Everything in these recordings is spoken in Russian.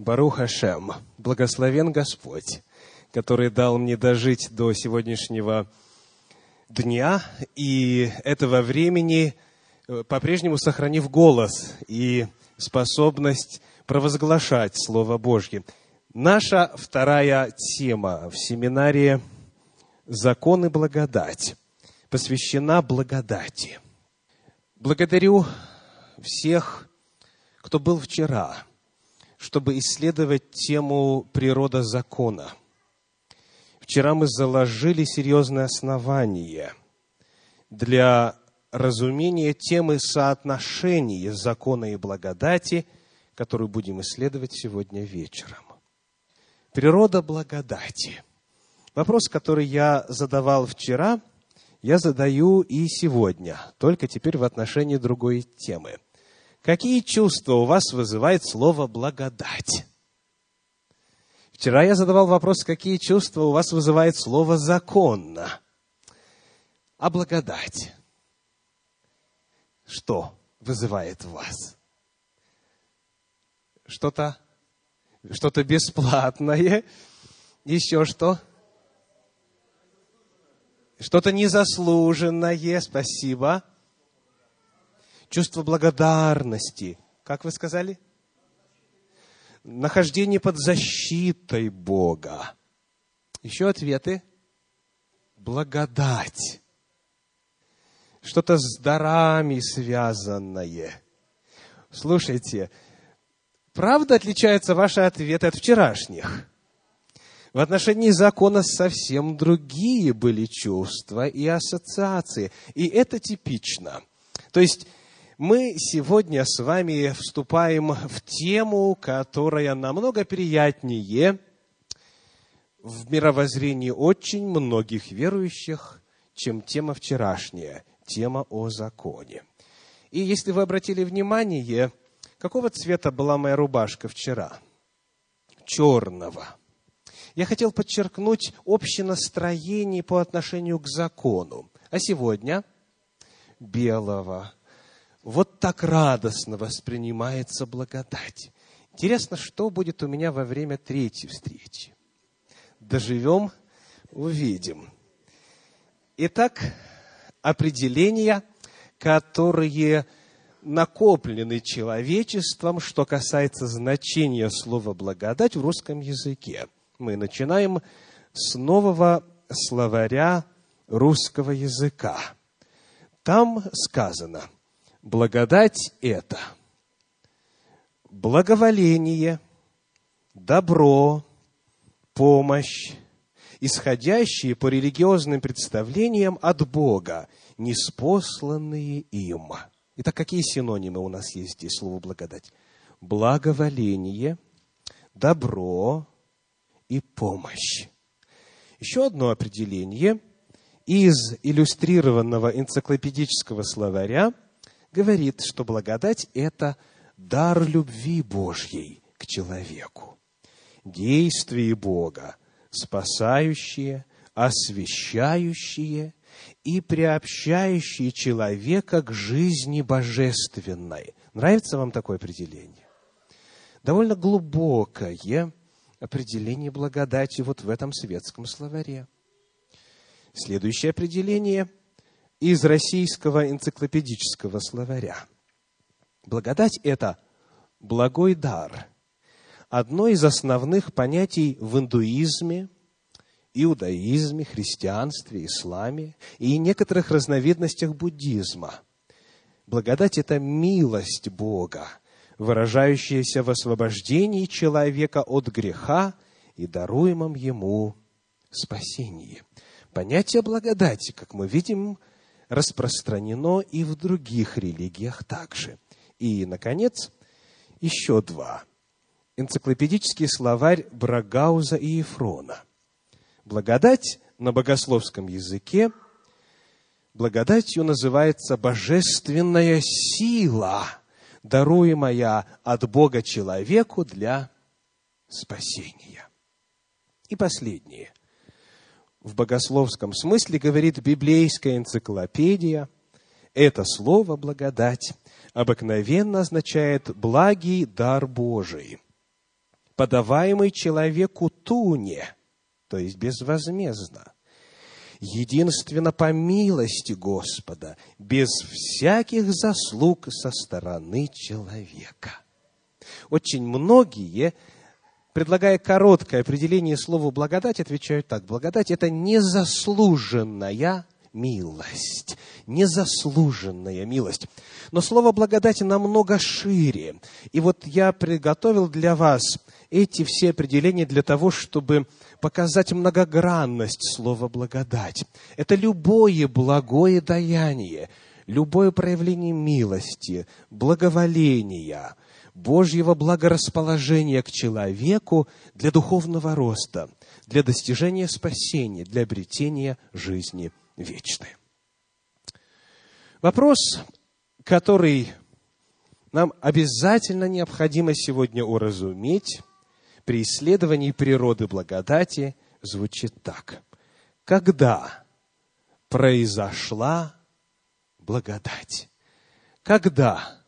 Баруха Шем, благословен Господь, который дал мне дожить до сегодняшнего дня и этого времени, э, по-прежнему сохранив голос и способность провозглашать Слово Божье. Наша вторая тема в семинаре «Закон и благодать» посвящена благодати. Благодарю всех, кто был вчера, чтобы исследовать тему природа закона. Вчера мы заложили серьезное основание для разумения темы соотношения закона и благодати, которую будем исследовать сегодня вечером. Природа благодати. Вопрос, который я задавал вчера, я задаю и сегодня, только теперь в отношении другой темы. Какие чувства у вас вызывает слово «благодать»? Вчера я задавал вопрос, какие чувства у вас вызывает слово «законно». А благодать? Что вызывает в вас? Что-то что-то бесплатное. Еще что? Что-то незаслуженное. Спасибо. Чувство благодарности. Как вы сказали? Нахождение под защитой Бога. Еще ответы. Благодать. Что-то с дарами связанное. Слушайте, Правда отличаются ваши ответы от вчерашних? В отношении закона совсем другие были чувства и ассоциации. И это типично. То есть мы сегодня с вами вступаем в тему, которая намного приятнее в мировоззрении очень многих верующих, чем тема вчерашняя, тема о законе. И если вы обратили внимание, Какого цвета была моя рубашка вчера? Черного. Я хотел подчеркнуть общее настроение по отношению к закону. А сегодня? Белого. Вот так радостно воспринимается благодать. Интересно, что будет у меня во время третьей встречи. Доживем, увидим. Итак, определения, которые накоплены человечеством, что касается значения слова «благодать» в русском языке. Мы начинаем с нового словаря русского языка. Там сказано, благодать – это благоволение, добро, помощь, исходящие по религиозным представлениям от Бога, неспосланные им. Итак, какие синонимы у нас есть здесь слово благодать? Благоволение, добро и помощь. Еще одно определение из иллюстрированного энциклопедического словаря говорит, что благодать – это дар любви Божьей к человеку. Действие Бога, спасающие, освящающие и приобщающие человека к жизни божественной. Нравится вам такое определение? Довольно глубокое определение благодати вот в этом светском словаре. Следующее определение из российского энциклопедического словаря. Благодать – это благой дар. Одно из основных понятий в индуизме – иудаизме, христианстве, исламе и некоторых разновидностях буддизма. Благодать – это милость Бога, выражающаяся в освобождении человека от греха и даруемом ему спасении. Понятие благодати, как мы видим, распространено и в других религиях также. И, наконец, еще два. Энциклопедический словарь Брагауза и Ефрона – Благодать на богословском языке, благодатью называется божественная сила, даруемая от Бога человеку для спасения. И последнее. В богословском смысле говорит библейская энциклопедия, это слово «благодать» обыкновенно означает «благий дар Божий». подаваемый человеку туне, то есть безвозмездно, единственно по милости Господа, без всяких заслуг со стороны человека. Очень многие, предлагая короткое определение слова «благодать», отвечают так. Благодать – это незаслуженная милость, незаслуженная милость. Но слово благодать намного шире. И вот я приготовил для вас эти все определения для того, чтобы показать многогранность слова благодать. Это любое благое даяние, любое проявление милости, благоволения, Божьего благорасположения к человеку для духовного роста, для достижения спасения, для обретения жизни вечной. Вопрос, который нам обязательно необходимо сегодня уразуметь при исследовании природы благодати, звучит так. Когда произошла благодать? Когда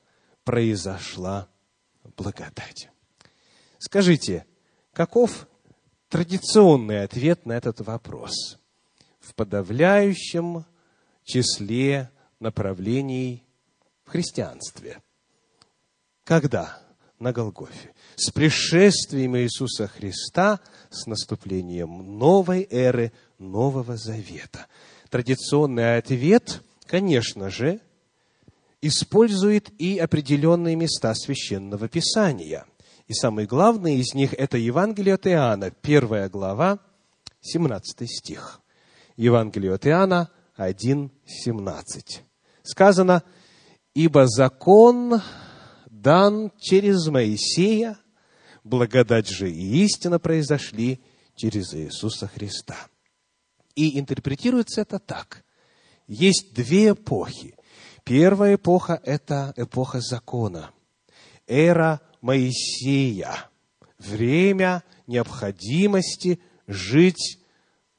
произошла благодать? Скажите, каков традиционный ответ на этот вопрос? В подавляющем числе направлений в христианстве. Когда? На Голгофе. С пришествием Иисуса Христа, с наступлением новой эры, Нового Завета. Традиционный ответ, конечно же, использует и определенные места священного писания. И самый главный из них – это Евангелие от Иоанна, первая глава, 17 стих. Евангелие от Иоанна 1.17 сказано, «Ибо закон дан через Моисея, благодать же и истина произошли через Иисуса Христа». И интерпретируется это так. Есть две эпохи. Первая эпоха – это эпоха закона. Эра Моисея. Время необходимости жить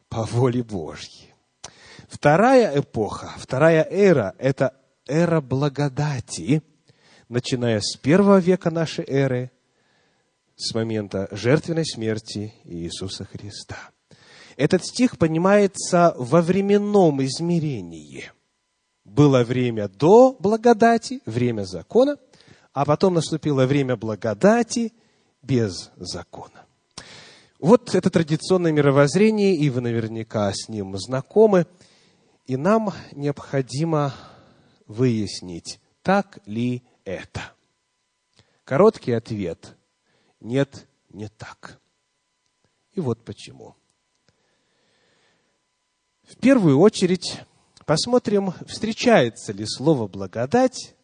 по воле Божьей. Вторая эпоха, вторая эра – это эра благодати, начиная с первого века нашей эры, с момента жертвенной смерти Иисуса Христа. Этот стих понимается во временном измерении. Было время до благодати, время закона, а потом наступило время благодати без закона. Вот это традиционное мировоззрение, и вы наверняка с ним знакомы – и нам необходимо выяснить, так ли это. Короткий ответ – нет, не так. И вот почему. В первую очередь посмотрим, встречается ли слово «благодать»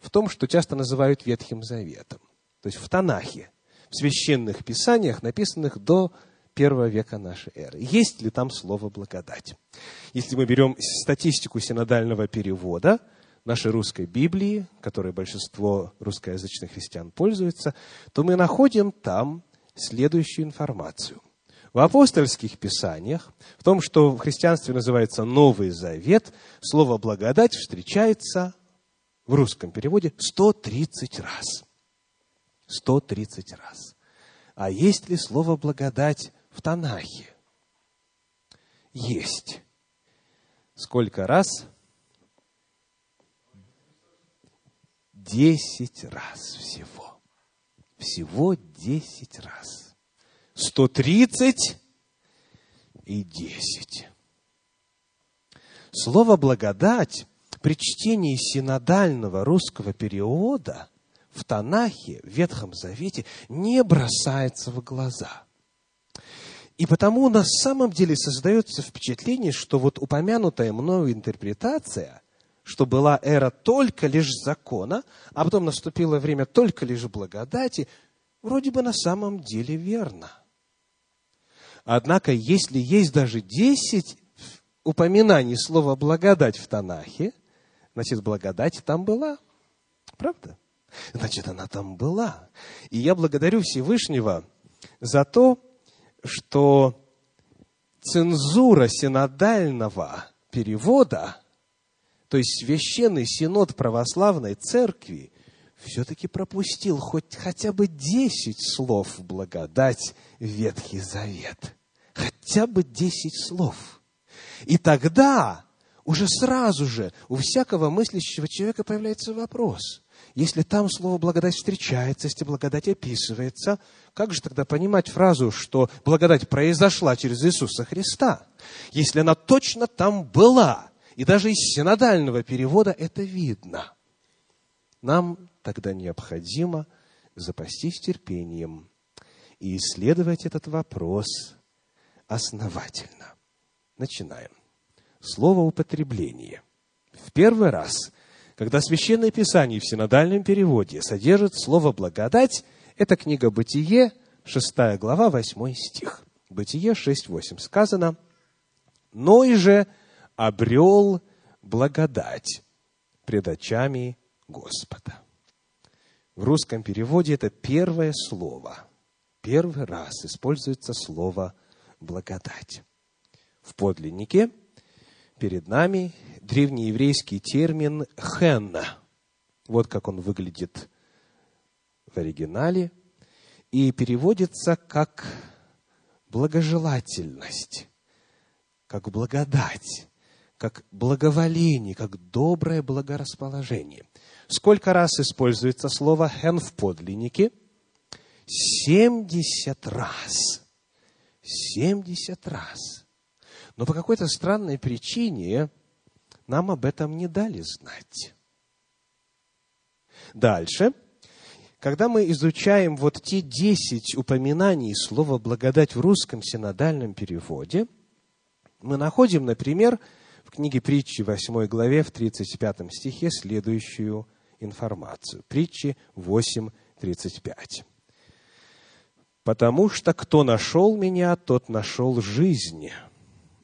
в том, что часто называют Ветхим Заветом, то есть в Танахе, в священных писаниях, написанных до первого века нашей эры. Есть ли там слово «благодать»? Если мы берем статистику синодального перевода нашей русской Библии, которой большинство русскоязычных христиан пользуются, то мы находим там следующую информацию. В апостольских писаниях, в том, что в христианстве называется Новый Завет, слово «благодать» встречается в русском переводе 130 раз. 130 раз. А есть ли слово «благодать» в Танахе? Есть. Сколько раз? Десять раз всего. Всего десять раз. Сто тридцать и десять. Слово «благодать» при чтении синодального русского периода в Танахе, в Ветхом Завете, не бросается в глаза. И потому на самом деле создается впечатление, что вот упомянутая мною интерпретация, что была эра только лишь закона, а потом наступило время только лишь благодати, вроде бы на самом деле верно. Однако, если есть даже десять упоминаний слова «благодать» в Танахе, значит, благодать там была. Правда? Значит, она там была. И я благодарю Всевышнего за то, что цензура синодального перевода, то есть священный синод православной церкви, все-таки пропустил хоть хотя бы десять слов благодать Ветхий Завет. Хотя бы десять слов. И тогда уже сразу же у всякого мыслящего человека появляется вопрос. Если там слово благодать встречается, если благодать описывается, как же тогда понимать фразу, что благодать произошла через Иисуса Христа? Если она точно там была, и даже из синодального перевода это видно. Нам тогда необходимо запастись терпением и исследовать этот вопрос основательно. Начинаем. Слово употребление. В первый раз, когда Священное Писание в синодальном переводе содержит слово «благодать», это книга «Бытие», 6 глава, 8 стих. Бытие 6.8 сказано, «Ной же обрел благодать пред очами Господа». В русском переводе это первое слово. Первый раз используется слово «благодать». В подлиннике перед нами древнееврейский термин «хенна». Вот как он выглядит в оригинале. И переводится как благожелательность, как благодать, как благоволение, как доброе благорасположение. Сколько раз используется слово «хен» в подлиннике? Семьдесят раз. Семьдесят раз. Но по какой-то странной причине нам об этом не дали знать. Дальше. Когда мы изучаем вот те десять упоминаний слова «благодать» в русском синодальном переводе, мы находим, например, в книге притчи 8 главе в 35 стихе следующую информацию. Притчи 8.35. «Потому что кто нашел меня, тот нашел жизнь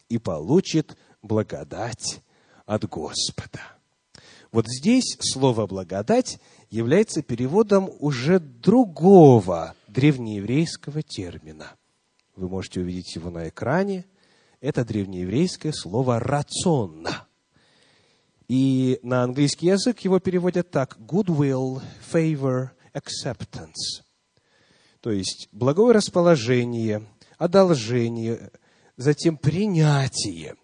и получит благодать от Господа». Вот здесь слово «благодать» является переводом уже другого древнееврейского термина. Вы можете увидеть его на экране. Это древнееврейское слово «рациона». И на английский язык его переводят так goodwill, favor, acceptance. То есть благое расположение, одолжение, затем принятие.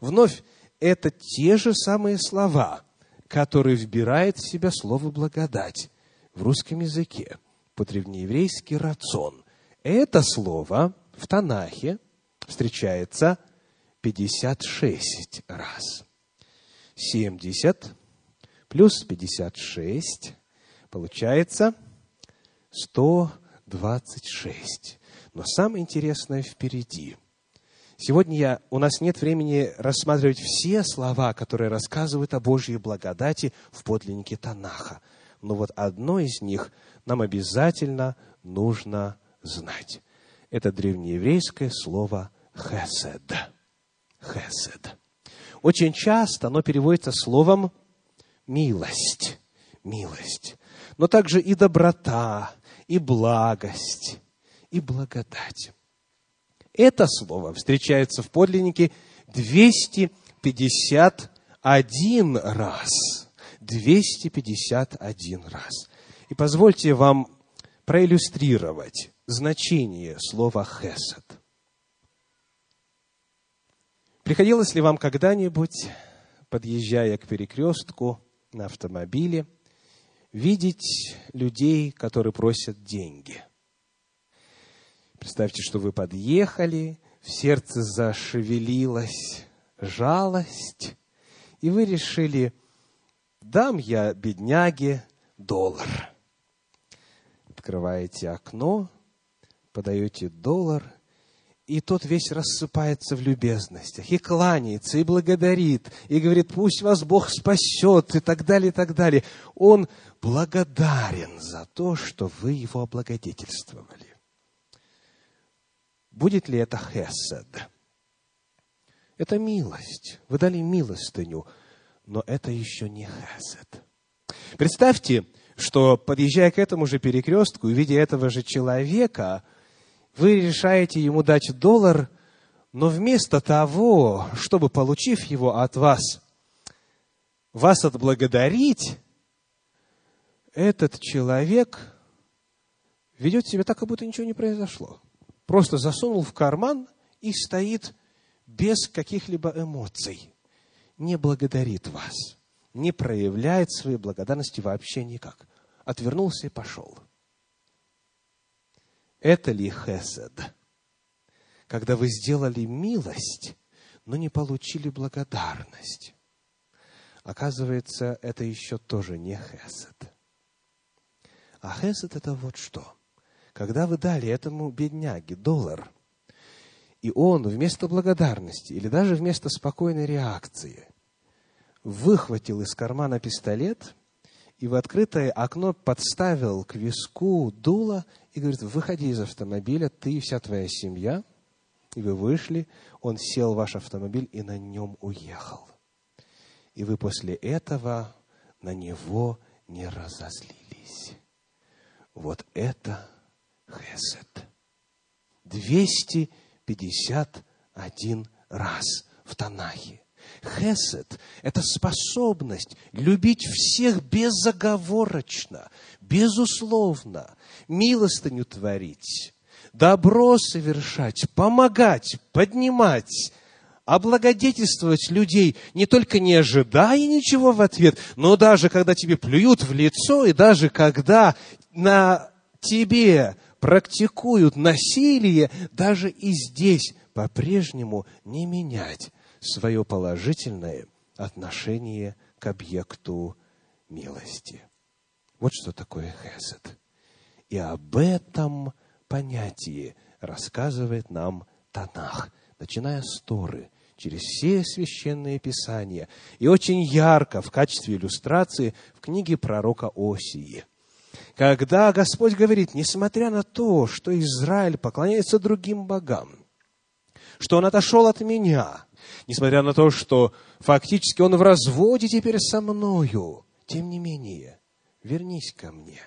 Вновь это те же самые слова, которые вбирает в себя слово благодать в русском языке, по-древнееврейски рацион. Это слово в Танахе встречается 56 раз. 70 плюс 56 получается 126. Но самое интересное впереди. Сегодня я, у нас нет времени рассматривать все слова, которые рассказывают о Божьей благодати в подлиннике Танаха. Но вот одно из них нам обязательно нужно знать. Это древнееврейское слово «хесед». «Хесед». Очень часто оно переводится словом милость, милость, но также и доброта, и благость, и благодать. Это слово встречается в подлиннике 251 раз. 251 раз. И позвольте вам проиллюстрировать значение слова «хесед». Приходилось ли вам когда-нибудь, подъезжая к перекрестку на автомобиле, видеть людей, которые просят деньги? Представьте, что вы подъехали, в сердце зашевелилась жалость, и вы решили, дам я бедняге доллар. Открываете окно, подаете доллар – и тот весь рассыпается в любезностях, и кланяется, и благодарит, и говорит, пусть вас Бог спасет, и так далее, и так далее. Он благодарен за то, что вы его облагодетельствовали. Будет ли это хесед? Это милость. Вы дали милостыню, но это еще не хесед. Представьте, что, подъезжая к этому же перекрестку, видя этого же человека – вы решаете ему дать доллар, но вместо того, чтобы, получив его от вас, вас отблагодарить, этот человек ведет себя так, как будто ничего не произошло. Просто засунул в карман и стоит без каких-либо эмоций. Не благодарит вас. Не проявляет своей благодарности вообще никак. Отвернулся и пошел. Это ли хесед? Когда вы сделали милость, но не получили благодарность. Оказывается, это еще тоже не хесед. А хесед это вот что. Когда вы дали этому бедняге доллар, и он вместо благодарности или даже вместо спокойной реакции выхватил из кармана пистолет и в открытое окно подставил к виску дуло и говорит, выходи из автомобиля, ты и вся твоя семья. И вы вышли, он сел в ваш автомобиль и на нем уехал. И вы после этого на него не разозлились. Вот это хесед. 251 раз в Танахе. Хесед – это способность любить всех безоговорочно, безусловно, милостыню творить, добро совершать, помогать, поднимать, облагодетельствовать людей, не только не ожидая ничего в ответ, но даже когда тебе плюют в лицо, и даже когда на тебе практикуют насилие, даже и здесь по-прежнему не менять свое положительное отношение к объекту милости. Вот что такое хесед. И об этом понятии рассказывает нам Танах, начиная с Торы, через все священные писания, и очень ярко в качестве иллюстрации в книге пророка Осии. Когда Господь говорит, несмотря на то, что Израиль поклоняется другим богам, что он отошел от меня, несмотря на то, что фактически он в разводе теперь со мною, тем не менее, вернись ко мне,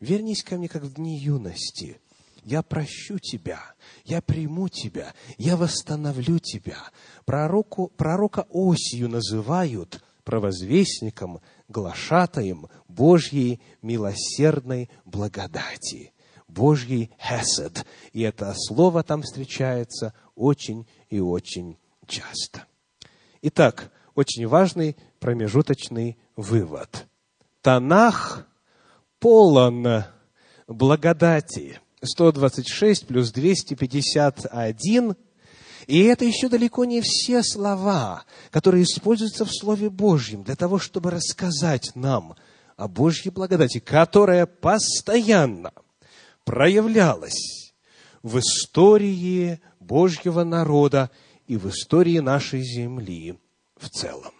вернись ко мне, как в дни юности, я прощу тебя, я приму тебя, я восстановлю тебя. Пророку, пророка Осию называют провозвестником, глашатаем Божьей милосердной благодати, Божьей хесед. И это слово там встречается очень и очень часто. Итак, очень важный промежуточный вывод. Танах полон благодати. 126 плюс 251. И это еще далеко не все слова, которые используются в Слове Божьем для того, чтобы рассказать нам о Божьей благодати, которая постоянно проявлялась в истории Божьего народа и в истории нашей земли в целом.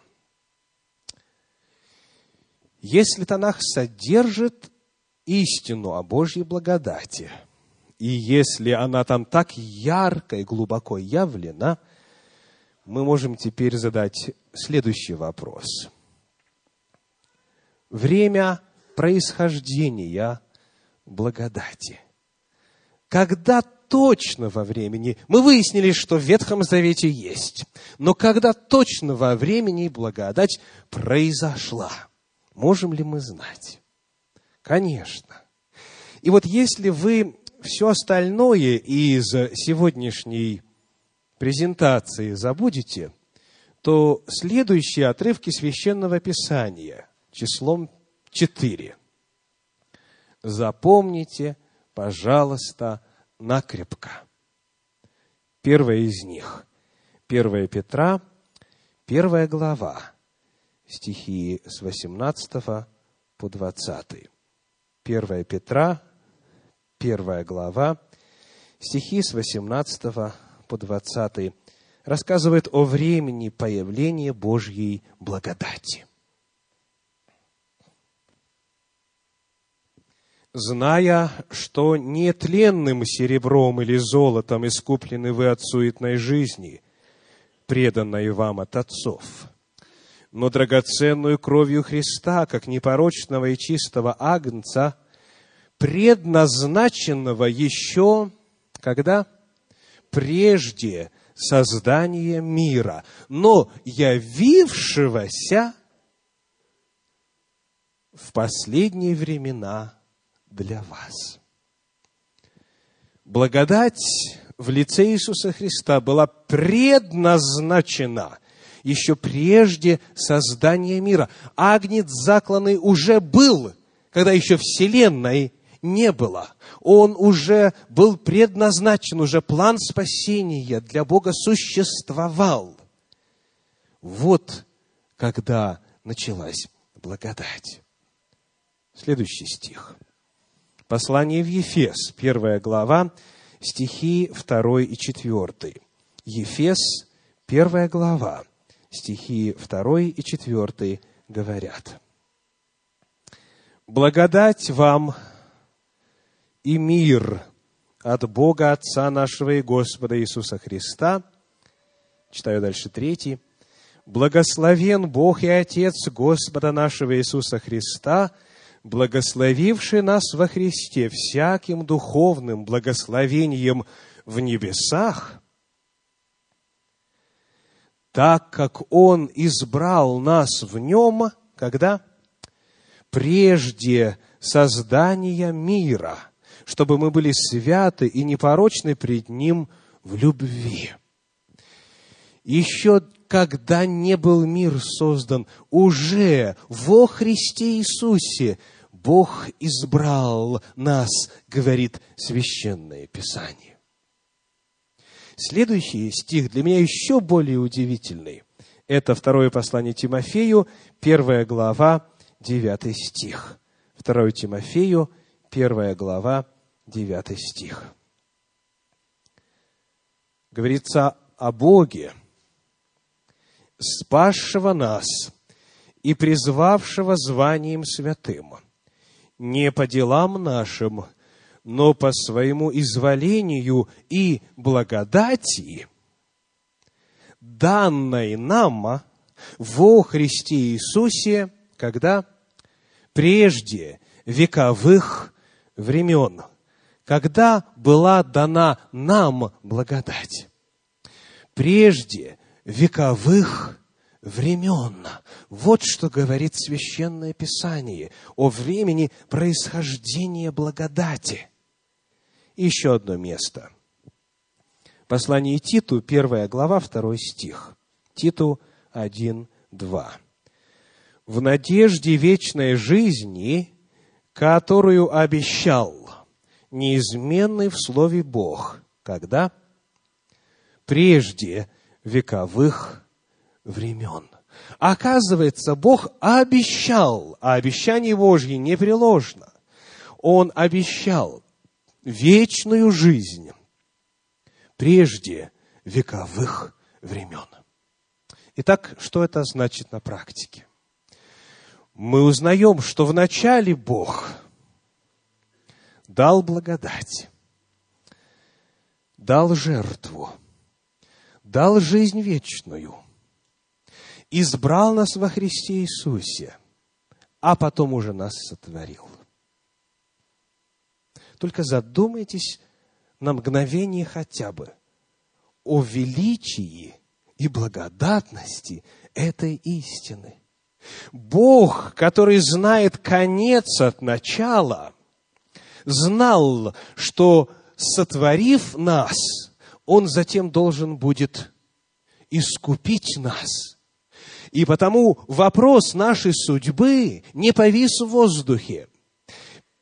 Если Танах содержит истину о Божьей благодати, и если она там так ярко и глубоко явлена, мы можем теперь задать следующий вопрос. Время происхождения благодати. Когда точно во времени, мы выяснили, что в Ветхом Завете есть, но когда точно во времени благодать произошла, можем ли мы знать? Конечно. И вот если вы все остальное из сегодняшней презентации забудете, то следующие отрывки священного писания числом 4. Запомните, пожалуйста, накрепко. Первое из них. 1 Петра, первая глава, стихи с 18 по 20. 1 Петра, первая глава, стихи с 18 по 20 рассказывает о времени появления Божьей благодати. Зная, что не тленным серебром или золотом искуплены вы от суетной жизни, преданной вам от отцов, но драгоценную кровью Христа, как непорочного и чистого агнца, предназначенного еще, когда? Прежде создания мира, но явившегося в последние времена для вас. Благодать в лице Иисуса Христа была предназначена еще прежде создания мира. Агнец закланный уже был, когда еще Вселенной не было. Он уже был предназначен, уже план спасения для Бога существовал. Вот когда началась благодать. Следующий стих. Послание в Ефес, первая глава, стихи 2 и 4. Ефес, первая глава, стихи 2 и 4 говорят. Благодать вам и мир от Бога Отца нашего и Господа Иисуса Христа. Читаю дальше третий. Благословен Бог и Отец Господа нашего Иисуса Христа, благословивший нас во Христе всяким духовным благословением в небесах, так как Он избрал нас в Нем, когда? Прежде создания мира – чтобы мы были святы и непорочны пред Ним в любви. Еще когда не был мир создан, уже во Христе Иисусе Бог избрал нас, говорит Священное Писание. Следующий стих для меня еще более удивительный. Это второе послание Тимофею, первая глава, девятый стих. Второе Тимофею, первая глава, 9 стих. Говорится о Боге, спасшего нас и призвавшего званием святым, не по делам нашим, но по своему изволению и благодати, данной нам во Христе Иисусе, когда прежде вековых времен – когда была дана нам благодать? Прежде вековых времен. Вот что говорит Священное Писание о времени происхождения благодати. еще одно место. Послание Титу, первая глава, второй стих. Титу 1, 2. «В надежде вечной жизни, которую обещал неизменный в Слове Бог. Когда? Прежде вековых времен. Оказывается, Бог обещал, а обещание Божье непреложно. Он обещал вечную жизнь прежде вековых времен. Итак, что это значит на практике? Мы узнаем, что в начале Бог – дал благодать, дал жертву, дал жизнь вечную, избрал нас во Христе Иисусе, а потом уже нас сотворил. Только задумайтесь на мгновение хотя бы о величии и благодатности этой истины. Бог, который знает конец от начала, знал, что сотворив нас, Он затем должен будет искупить нас. И потому вопрос нашей судьбы не повис в воздухе.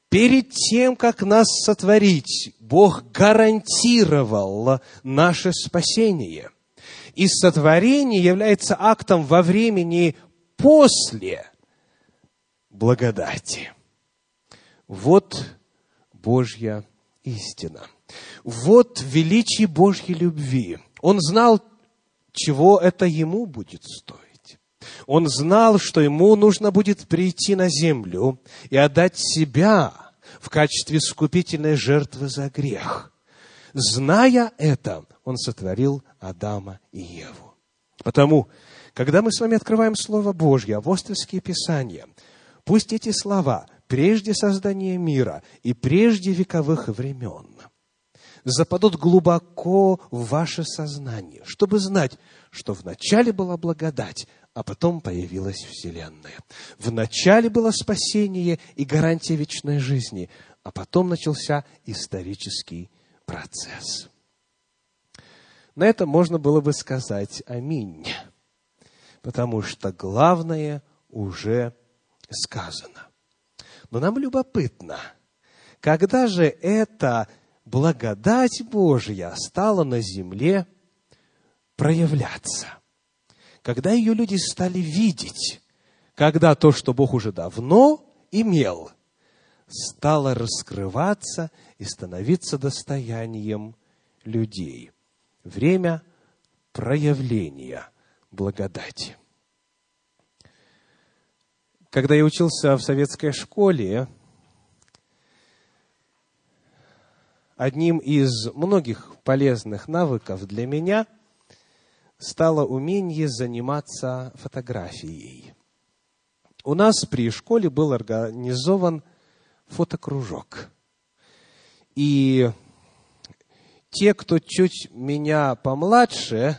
Перед тем, как нас сотворить, Бог гарантировал наше спасение. И сотворение является актом во времени после благодати. Вот Божья истина. Вот величие Божьей любви. Он знал, чего это ему будет стоить. Он знал, что ему нужно будет прийти на землю и отдать себя в качестве скупительной жертвы за грех. Зная это, он сотворил Адама и Еву. Потому, когда мы с вами открываем Слово Божье, апостольские Писания, пусть эти слова прежде создания мира и прежде вековых времен, западут глубоко в ваше сознание, чтобы знать, что вначале была благодать, а потом появилась Вселенная. Вначале было спасение и гарантия вечной жизни, а потом начался исторический процесс. На это можно было бы сказать «Аминь», потому что главное уже сказано. Но нам любопытно, когда же эта благодать Божья стала на земле проявляться – когда ее люди стали видеть, когда то, что Бог уже давно имел, стало раскрываться и становиться достоянием людей. Время проявления благодати. Когда я учился в советской школе, одним из многих полезных навыков для меня – стало умение заниматься фотографией. У нас при школе был организован фотокружок. И те, кто чуть меня помладше,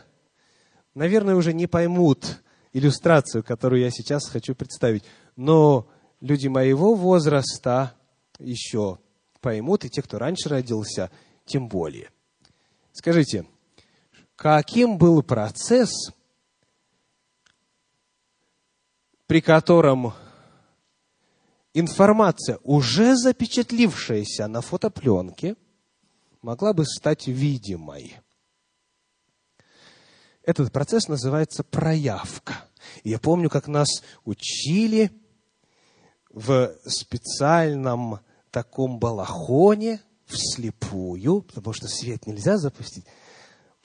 наверное, уже не поймут иллюстрацию, которую я сейчас хочу представить. Но люди моего возраста еще поймут, и те, кто раньше родился, тем более. Скажите, каким был процесс, при котором информация, уже запечатлившаяся на фотопленке, могла бы стать видимой. Этот процесс называется проявка. Я помню, как нас учили в специальном таком балахоне, вслепую, потому что свет нельзя запустить,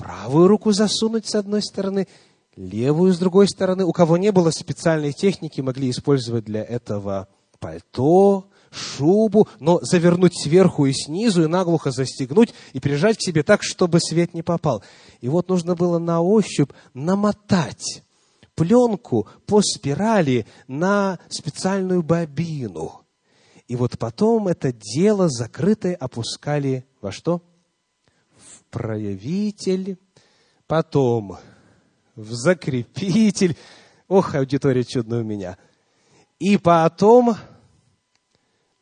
правую руку засунуть с одной стороны, левую с другой стороны. У кого не было специальной техники, могли использовать для этого пальто, шубу, но завернуть сверху и снизу, и наглухо застегнуть, и прижать к себе так, чтобы свет не попал. И вот нужно было на ощупь намотать пленку по спирали на специальную бобину. И вот потом это дело закрытое опускали во что? Проявитель, потом в закрепитель. Ох, аудитория чудная у меня. И потом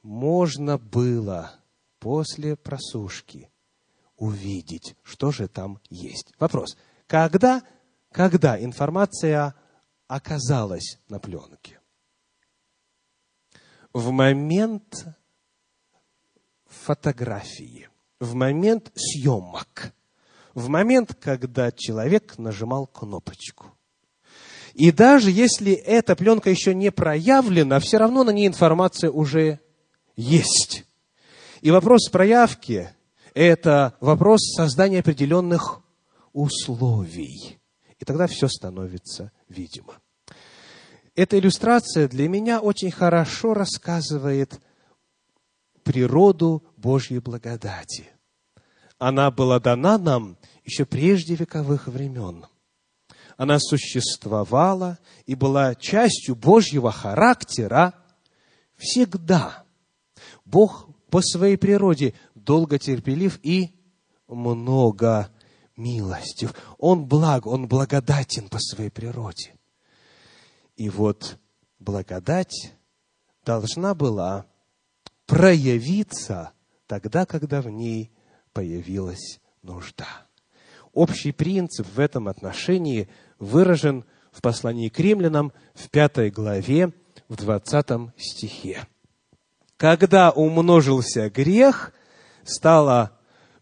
можно было после просушки увидеть, что же там есть. Вопрос. Когда, когда информация оказалась на пленке? В момент фотографии в момент съемок, в момент, когда человек нажимал кнопочку. И даже если эта пленка еще не проявлена, все равно на ней информация уже есть. И вопрос проявки – это вопрос создания определенных условий. И тогда все становится видимо. Эта иллюстрация для меня очень хорошо рассказывает природу Божьей благодати. Она была дана нам еще прежде вековых времен. Она существовала и была частью Божьего характера всегда. Бог по своей природе долго терпелив и много милостив. Он благ, Он благодатен по своей природе. И вот благодать должна была проявиться тогда, когда в ней появилась нужда. Общий принцип в этом отношении выражен в послании к римлянам в пятой главе, в двадцатом стихе. Когда умножился грех, стало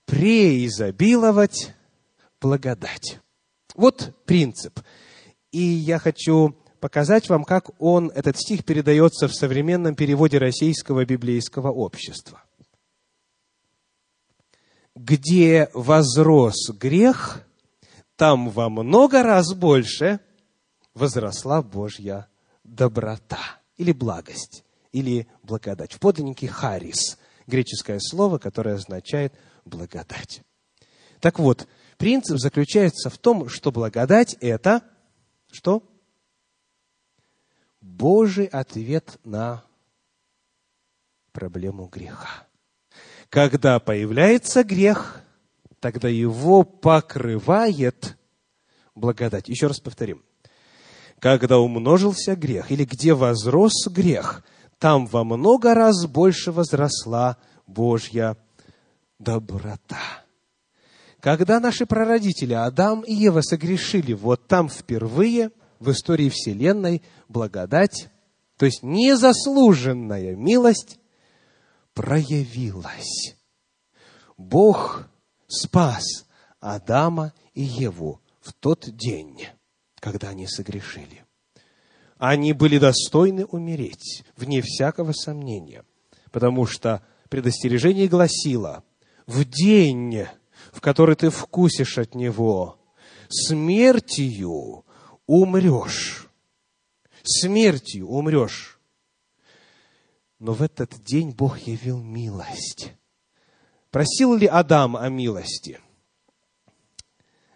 преизобиловать благодать. Вот принцип. И я хочу показать вам, как он, этот стих передается в современном переводе Российского библейского общества. Где возрос грех, там во много раз больше возросла Божья доброта или благость, или благодать. В подлиннике «харис» – греческое слово, которое означает благодать. Так вот, принцип заключается в том, что благодать – это что? Божий ответ на проблему греха. Когда появляется грех, тогда его покрывает благодать. Еще раз повторим. когда умножился грех, или где возрос грех, там во много раз больше возросла Божья доброта. Когда наши прародители Адам и Ева согрешили, вот там впервые в истории Вселенной благодать, то есть незаслуженная милость, проявилась. Бог спас Адама и Еву в тот день, когда они согрешили. Они были достойны умереть, вне всякого сомнения, потому что предостережение гласило, в день, в который ты вкусишь от него, смертью умрешь. Смертью умрешь. Но в этот день Бог явил милость. Просил ли Адам о милости?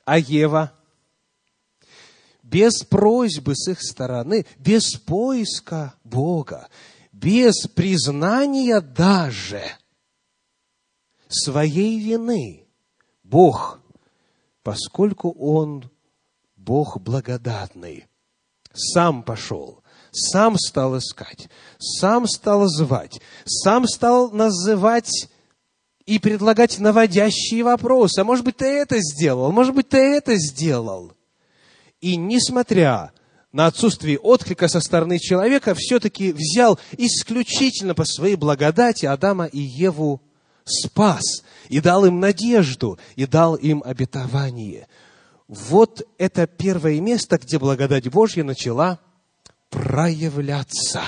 А Ева? Без просьбы с их стороны, без поиска Бога, без признания даже своей вины, Бог, поскольку Он Бог благодатный, сам пошел, сам стал искать, сам стал звать, сам стал называть и предлагать наводящие вопросы. А может быть, ты это сделал, может быть, ты это сделал. И несмотря на отсутствие отклика со стороны человека, все-таки взял исключительно по своей благодати Адама и Еву спас, и дал им надежду, и дал им обетование. Вот это первое место, где благодать Божья начала проявляться.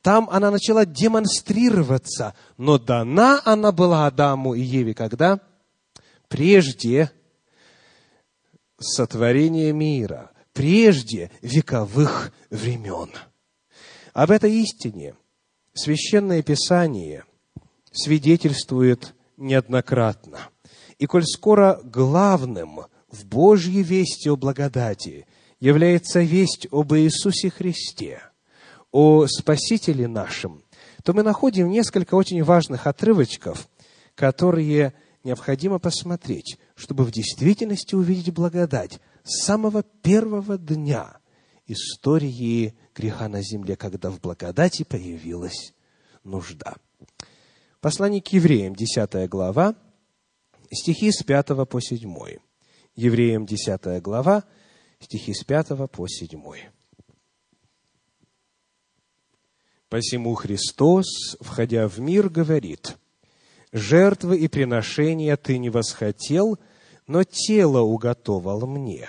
Там она начала демонстрироваться, но дана она была Адаму и Еве когда? Прежде сотворения мира, прежде вековых времен. Об этой истине Священное Писание свидетельствует неоднократно. И коль скоро главным в Божьей вести о благодати является весть об Иисусе Христе, о Спасителе нашем, то мы находим несколько очень важных отрывочков, которые необходимо посмотреть, чтобы в действительности увидеть благодать с самого первого дня истории греха на земле, когда в благодати появилась нужда. Послание к евреям, 10 глава, стихи с 5 по 7. Евреям, 10 глава, стихи с 5 по 7. Посему Христос, входя в мир, говорит, «Жертвы и приношения ты не восхотел, но тело уготовал мне.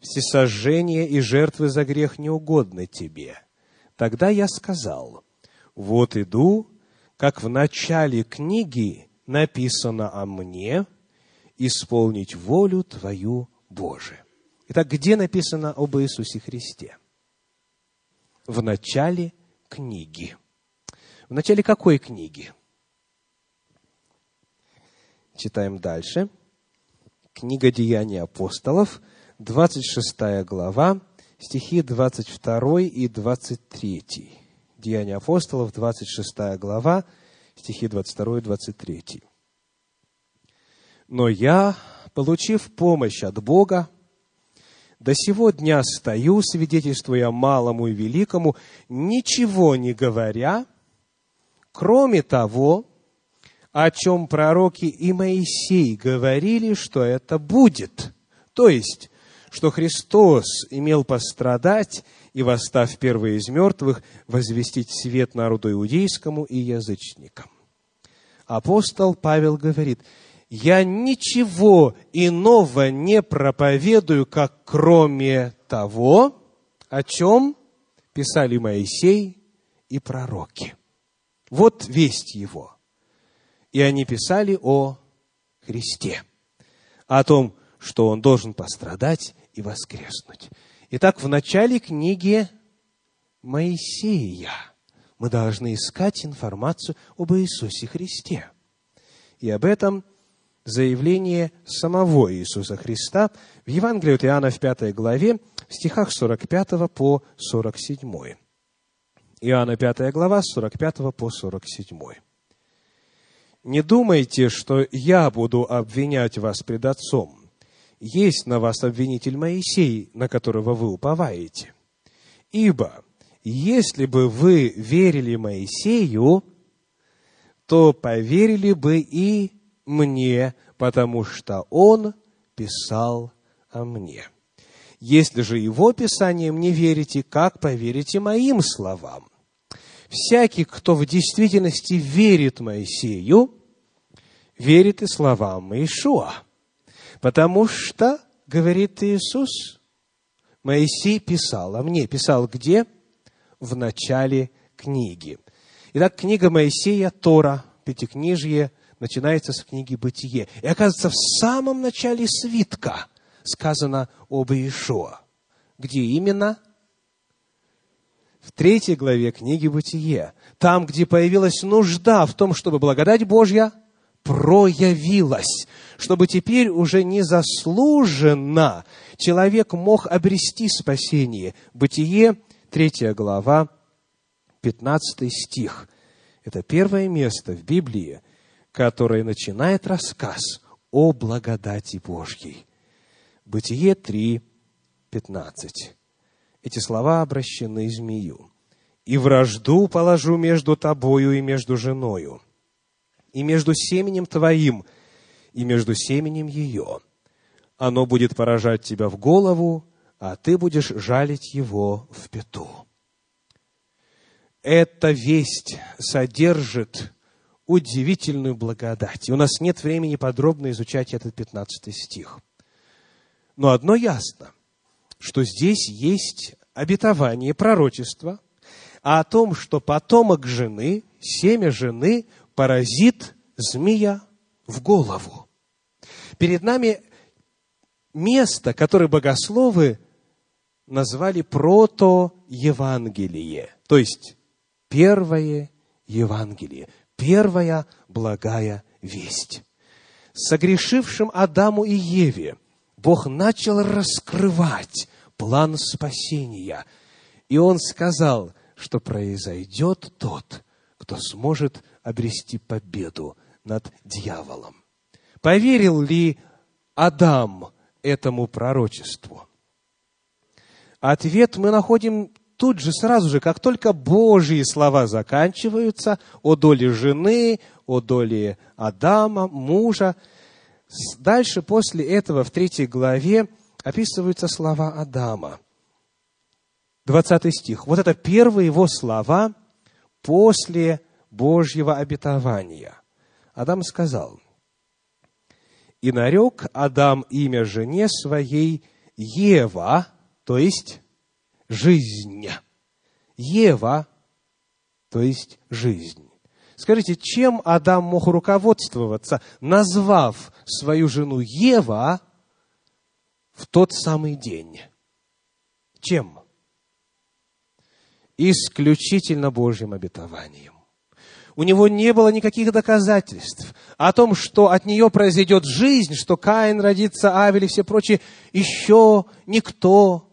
Всесожжение и жертвы за грех не угодны тебе. Тогда я сказал, вот иду, как в начале книги написано о мне, исполнить волю Твою Божию. Итак, где написано об Иисусе Христе? В начале книги. В начале какой книги? Читаем дальше. Книга Деяний апостолов, 26 глава, стихи 22 и 23. Деяния апостолов, 26 глава, стихи 22 и 23. «Но я, получив помощь от Бога, до сего дня стою, свидетельствуя малому и великому, ничего не говоря, кроме того, о чем пророки и Моисей говорили, что это будет. То есть, что Христос имел пострадать и, восстав первые из мертвых, возвестить свет народу иудейскому и язычникам. Апостол Павел говорит – я ничего иного не проповедую, как кроме того, о чем писали Моисей и пророки. Вот весть его. И они писали о Христе, о том, что он должен пострадать и воскреснуть. Итак, в начале книги Моисея мы должны искать информацию об Иисусе Христе. И об этом – заявление самого Иисуса Христа в Евангелии от Иоанна в пятой главе, в стихах 45 по 47. Иоанна 5 глава, с 45 по 47. «Не думайте, что я буду обвинять вас пред Отцом. есть на вас обвинитель Моисей, на которого вы уповаете. Ибо, если бы вы верили Моисею, то поверили бы и мне, потому что он писал о мне. Если же его писанием не верите, как поверите моим словам? Всякий, кто в действительности верит Моисею, верит и словам Иешуа. Потому что, говорит Иисус, Моисей писал, а мне писал где? В начале книги. Итак, книга Моисея, Тора, Пятикнижье, начинается с книги Бытие. И оказывается, в самом начале свитка сказано об Иешуа. Где именно? В третьей главе книги Бытие. Там, где появилась нужда в том, чтобы благодать Божья проявилась, чтобы теперь уже незаслуженно человек мог обрести спасение. Бытие, третья глава, 15 стих. Это первое место в Библии, которое начинает рассказ о благодати Божьей. Бытие 3, 15. Эти слова обращены змею. «И вражду положу между тобою и между женою, и между семенем твоим, и между семенем ее. Оно будет поражать тебя в голову, а ты будешь жалить его в пету». Эта весть содержит удивительную благодать. И у нас нет времени подробно изучать этот 15 стих. Но одно ясно, что здесь есть обетование, пророчество о том, что потомок жены, семя жены поразит змея в голову. Перед нами место, которое богословы назвали прото-евангелие, то есть первое Евангелие, первая благая весть. Согрешившим Адаму и Еве Бог начал раскрывать план спасения. И Он сказал, что произойдет тот, кто сможет обрести победу над дьяволом. Поверил ли Адам этому пророчеству? Ответ мы находим тут же, сразу же, как только Божьи слова заканчиваются о доле жены, о доле Адама, мужа, дальше после этого в третьей главе описываются слова Адама. 20 стих. Вот это первые его слова после Божьего обетования. Адам сказал, «И нарек Адам имя жене своей Ева, то есть жизнь. Ева, то есть жизнь. Скажите, чем Адам мог руководствоваться, назвав свою жену Ева в тот самый день? Чем? Исключительно Божьим обетованием. У него не было никаких доказательств о том, что от нее произойдет жизнь, что Каин родится, Авель и все прочие. Еще никто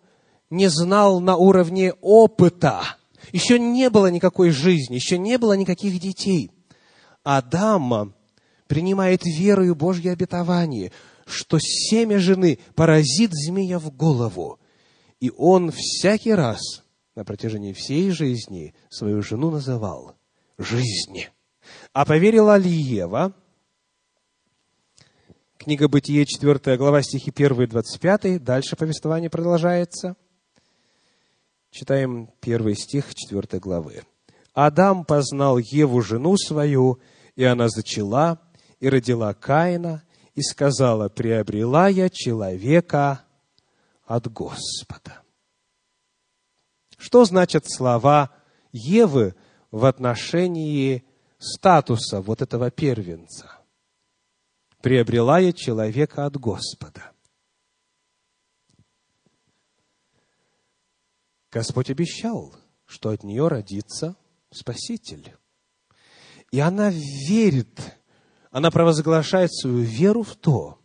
не знал на уровне опыта. Еще не было никакой жизни, еще не было никаких детей. Адам принимает верою Божье обетование, что семя жены поразит змея в голову. И он всякий раз на протяжении всей жизни свою жену называл жизни. А поверила ли Ева? Книга Бытие, 4 глава, стихи 1 и 25. Дальше повествование продолжается. Читаем первый стих четвертой главы. Адам познал Еву, жену свою, и она зачала, и родила Каина, и сказала, приобрела я человека от Господа. Что значат слова Евы в отношении статуса вот этого первенца? Приобрела я человека от Господа. Господь обещал, что от нее родится Спаситель. И она верит, она провозглашает свою веру в то,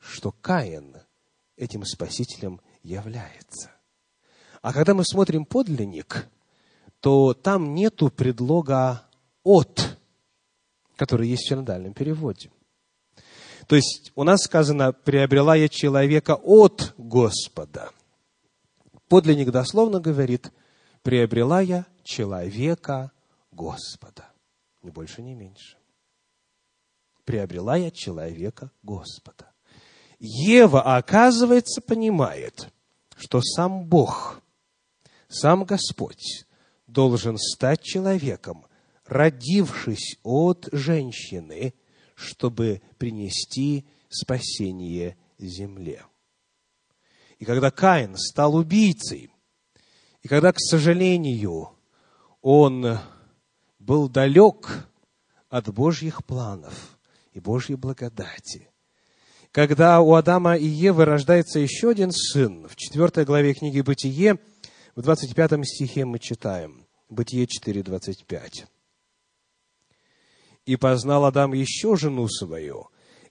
что Каин этим Спасителем является. А когда мы смотрим подлинник, то там нету предлога «от», который есть в синодальном переводе. То есть у нас сказано, приобрела я человека от Господа. Подлинник дословно говорит, приобрела я человека Господа. Ни больше, ни меньше. Приобрела я человека Господа. Ева, оказывается, понимает, что сам Бог, сам Господь должен стать человеком, родившись от женщины, чтобы принести спасение земле. И когда Каин стал убийцей, и когда, к сожалению, он был далек от Божьих планов и Божьей благодати, когда у Адама и Евы рождается еще один сын, в 4 главе книги «Бытие», в 25 стихе мы читаем, Бытие 4, 25. «И познал Адам еще жену свою,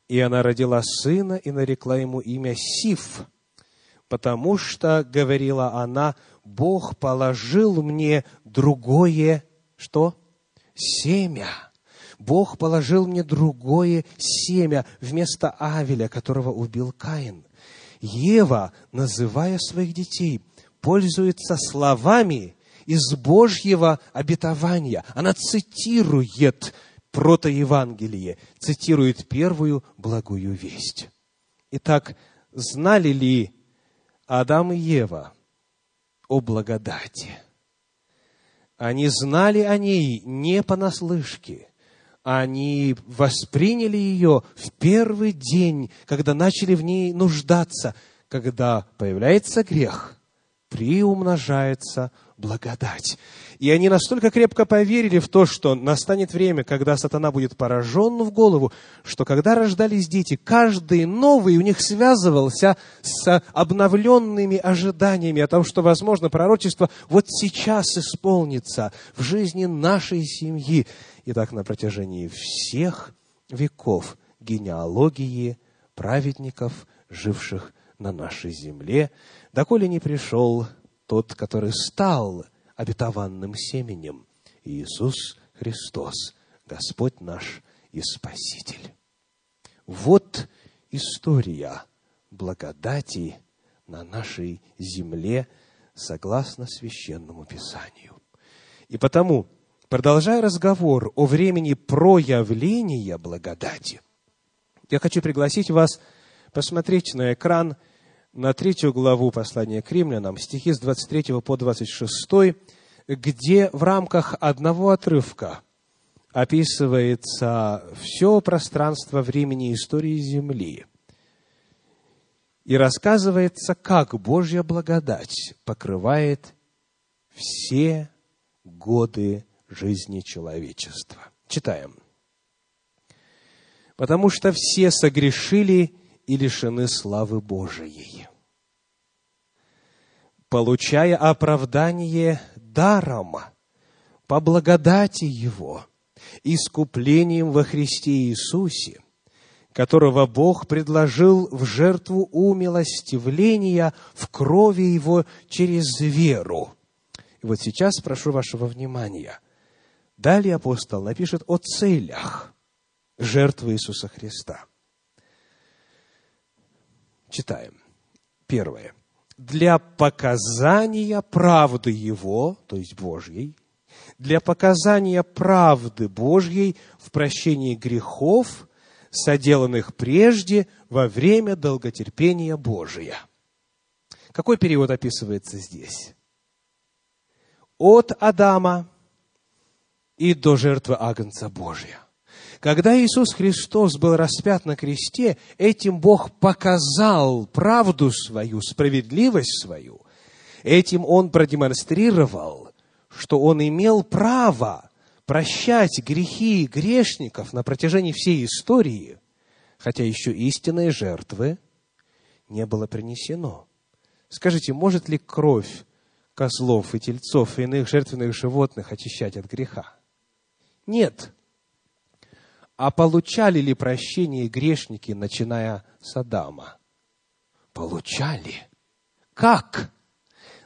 и она родила сына, и нарекла ему имя Сиф, потому что, говорила она, Бог положил мне другое, что? Семя. Бог положил мне другое семя вместо Авеля, которого убил Каин. Ева, называя своих детей, пользуется словами из Божьего обетования. Она цитирует протоевангелие, цитирует первую благую весть. Итак, знали ли Адам и Ева о благодати? Они знали о ней не понаслышке. Они восприняли ее в первый день, когда начали в ней нуждаться, когда появляется грех, приумножается благодать. И они настолько крепко поверили в то, что настанет время, когда сатана будет поражен в голову, что когда рождались дети, каждый новый у них связывался с обновленными ожиданиями о том, что, возможно, пророчество вот сейчас исполнится в жизни нашей семьи. И так на протяжении всех веков генеалогии праведников, живших на нашей земле, доколе не пришел тот, который стал обетованным семенем, Иисус Христос, Господь наш и Спаситель. Вот история благодати на нашей земле согласно священному Писанию. И потому, продолжая разговор о времени проявления благодати, я хочу пригласить вас посмотреть на экран на третью главу послания к римлянам, стихи с 23 по 26, где в рамках одного отрывка описывается все пространство времени истории Земли. И рассказывается, как Божья благодать покрывает все годы жизни человечества. Читаем. «Потому что все согрешили и лишены славы Божией, получая оправдание даром по благодати Его, искуплением во Христе Иисусе, которого Бог предложил в жертву умилостивления в крови Его через веру. И вот сейчас прошу вашего внимания. Далее апостол напишет о целях жертвы Иисуса Христа – Читаем. Первое. Для показания правды Его, то есть Божьей, для показания правды Божьей в прощении грехов, соделанных прежде во время долготерпения Божия. Какой перевод описывается здесь? От Адама и до жертвы Агнца Божия. Когда Иисус Христос был распят на кресте, этим Бог показал правду свою, справедливость свою. Этим Он продемонстрировал, что Он имел право прощать грехи грешников на протяжении всей истории, хотя еще истинной жертвы не было принесено. Скажите, может ли кровь козлов и тельцов и иных жертвенных животных очищать от греха? Нет. А получали ли прощение грешники, начиная с Адама? Получали. Как?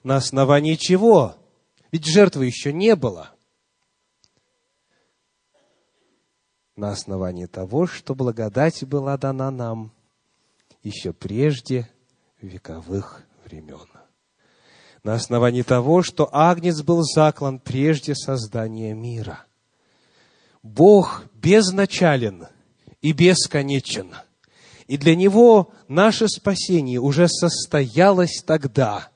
На основании чего? Ведь жертвы еще не было. на основании того, что благодать была дана нам еще прежде вековых времен. На основании того, что Агнец был заклан прежде создания мира. Бог безначален и бесконечен. И для Него наше спасение уже состоялось тогда,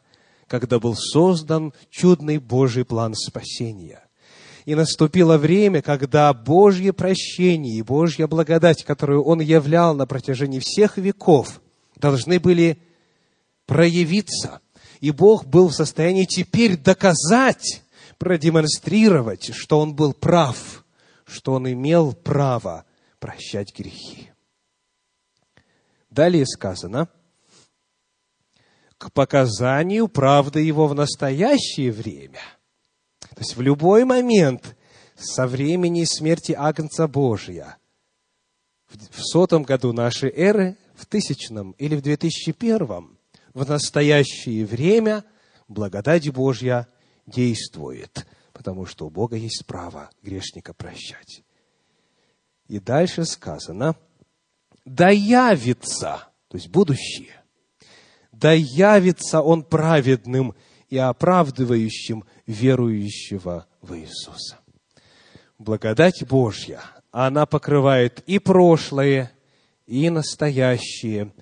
когда был создан чудный Божий план спасения. И наступило время, когда Божье прощение и Божья благодать, которую Он являл на протяжении всех веков, должны были проявиться. И Бог был в состоянии теперь доказать, продемонстрировать, что Он был прав, что Он имел право прощать грехи. Далее сказано, к показанию правды Его в настоящее время – то есть в любой момент со времени смерти Агнца Божия, в сотом году нашей эры, в тысячном или в 2001, в настоящее время благодать Божья действует, потому что у Бога есть право грешника прощать. И дальше сказано, да явится, то есть будущее, да явится Он праведным и оправдывающим верующего в Иисуса. Благодать Божья, она покрывает и прошлое, и настоящее,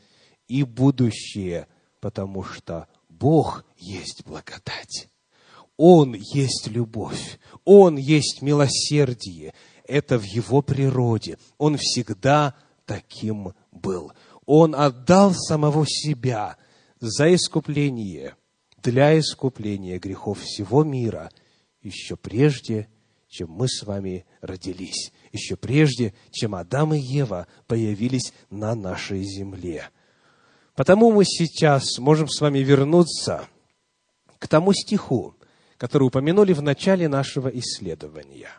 и будущее, потому что Бог есть благодать. Он есть любовь, Он есть милосердие. Это в Его природе. Он всегда таким был. Он отдал самого себя за искупление – для искупления грехов всего мира еще прежде, чем мы с вами родились, еще прежде, чем Адам и Ева появились на нашей земле. Потому мы сейчас можем с вами вернуться к тому стиху, который упомянули в начале нашего исследования.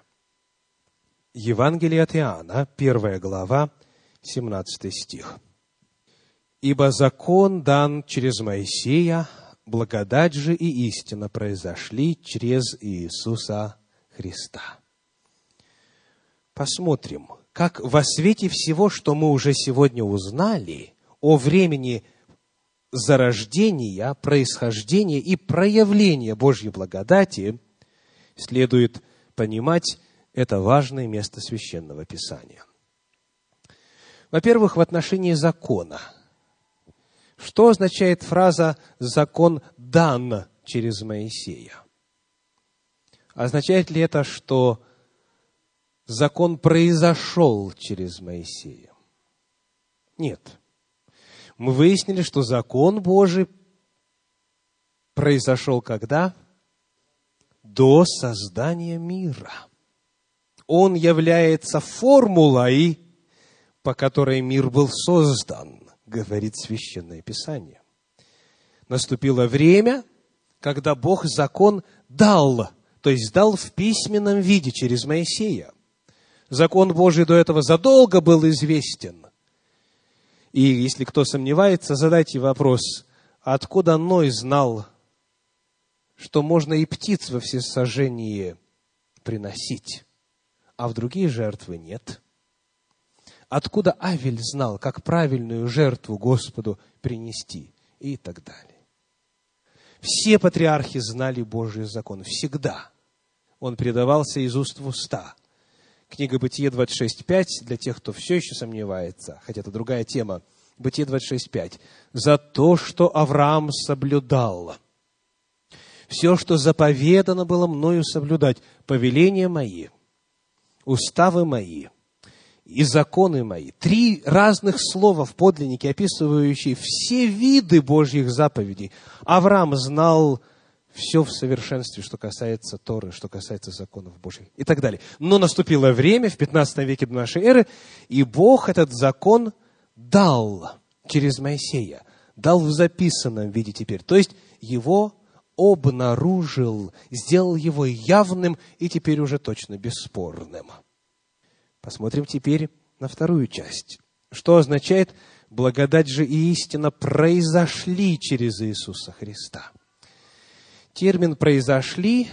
Евангелие от Иоанна, первая глава, 17 стих. «Ибо закон дан через Моисея, благодать же и истина произошли через Иисуса Христа. Посмотрим, как во свете всего, что мы уже сегодня узнали о времени зарождения, происхождения и проявления Божьей благодати, следует понимать это важное место священного писания. Во-первых, в отношении закона – что означает фраза «закон дан через Моисея»? Означает ли это, что закон произошел через Моисея? Нет. Мы выяснили, что закон Божий произошел когда? До создания мира. Он является формулой, по которой мир был создан говорит Священное Писание. Наступило время, когда Бог закон дал, то есть дал в письменном виде через Моисея. Закон Божий до этого задолго был известен. И если кто сомневается, задайте вопрос, откуда Ной знал, что можно и птиц во всесожжении приносить, а в другие жертвы нет – откуда Авель знал, как правильную жертву Господу принести и так далее. Все патриархи знали Божий закон всегда. Он предавался из уст в уста. Книга Бытие 26.5 для тех, кто все еще сомневается, хотя это другая тема. Бытие 26.5. «За то, что Авраам соблюдал все, что заповедано было мною соблюдать, повеления мои, уставы мои, и законы мои. Три разных слова в подлиннике, описывающие все виды Божьих заповедей. Авраам знал все в совершенстве, что касается Торы, что касается законов Божьих и так далее. Но наступило время, в 15 веке до нашей эры, и Бог этот закон дал через Моисея, дал в записанном виде теперь. То есть его обнаружил, сделал его явным и теперь уже точно бесспорным. Посмотрим теперь на вторую часть. Что означает благодать же и истина произошли через Иисуса Христа? Термин «произошли»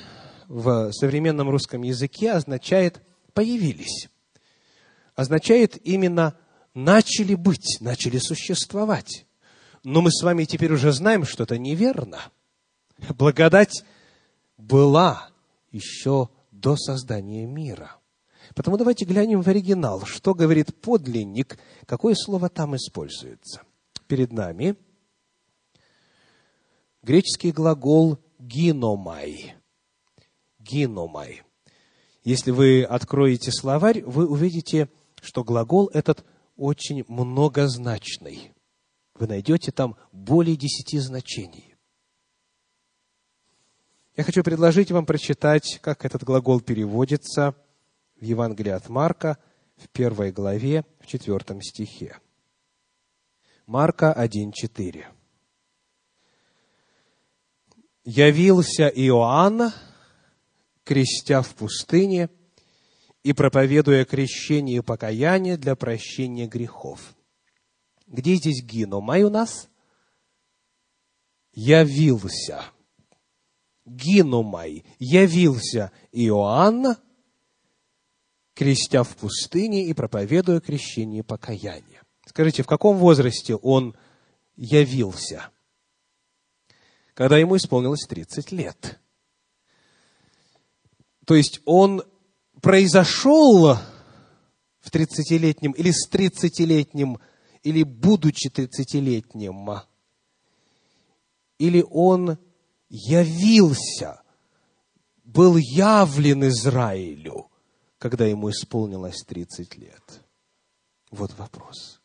в современном русском языке означает «появились». означает именно начали быть, начали существовать. Но мы с вами теперь уже знаем, что это неверно. Благодать была еще до создания мира. Потому давайте глянем в оригинал, что говорит подлинник, какое слово там используется. Перед нами греческий глагол «гиномай». «Гиномай». Если вы откроете словарь, вы увидите, что глагол этот очень многозначный. Вы найдете там более десяти значений. Я хочу предложить вам прочитать, как этот глагол переводится в Евангелии от Марка в первой главе, в четвертом стихе. Марка 1.4. «Явился Иоанн, крестя в пустыне и проповедуя крещение и покаяние для прощения грехов». Где здесь гиномай у нас? Явился. Гиномай. Явился Иоанн, крестя в пустыне и проповедуя крещение и покаяние. Скажите, в каком возрасте он явился? Когда ему исполнилось 30 лет. То есть он произошел в 30-летнем или с 30-летним, или будучи 30-летним, или он явился, был явлен Израилю, когда ему исполнилось 30 лет. Вот вопрос.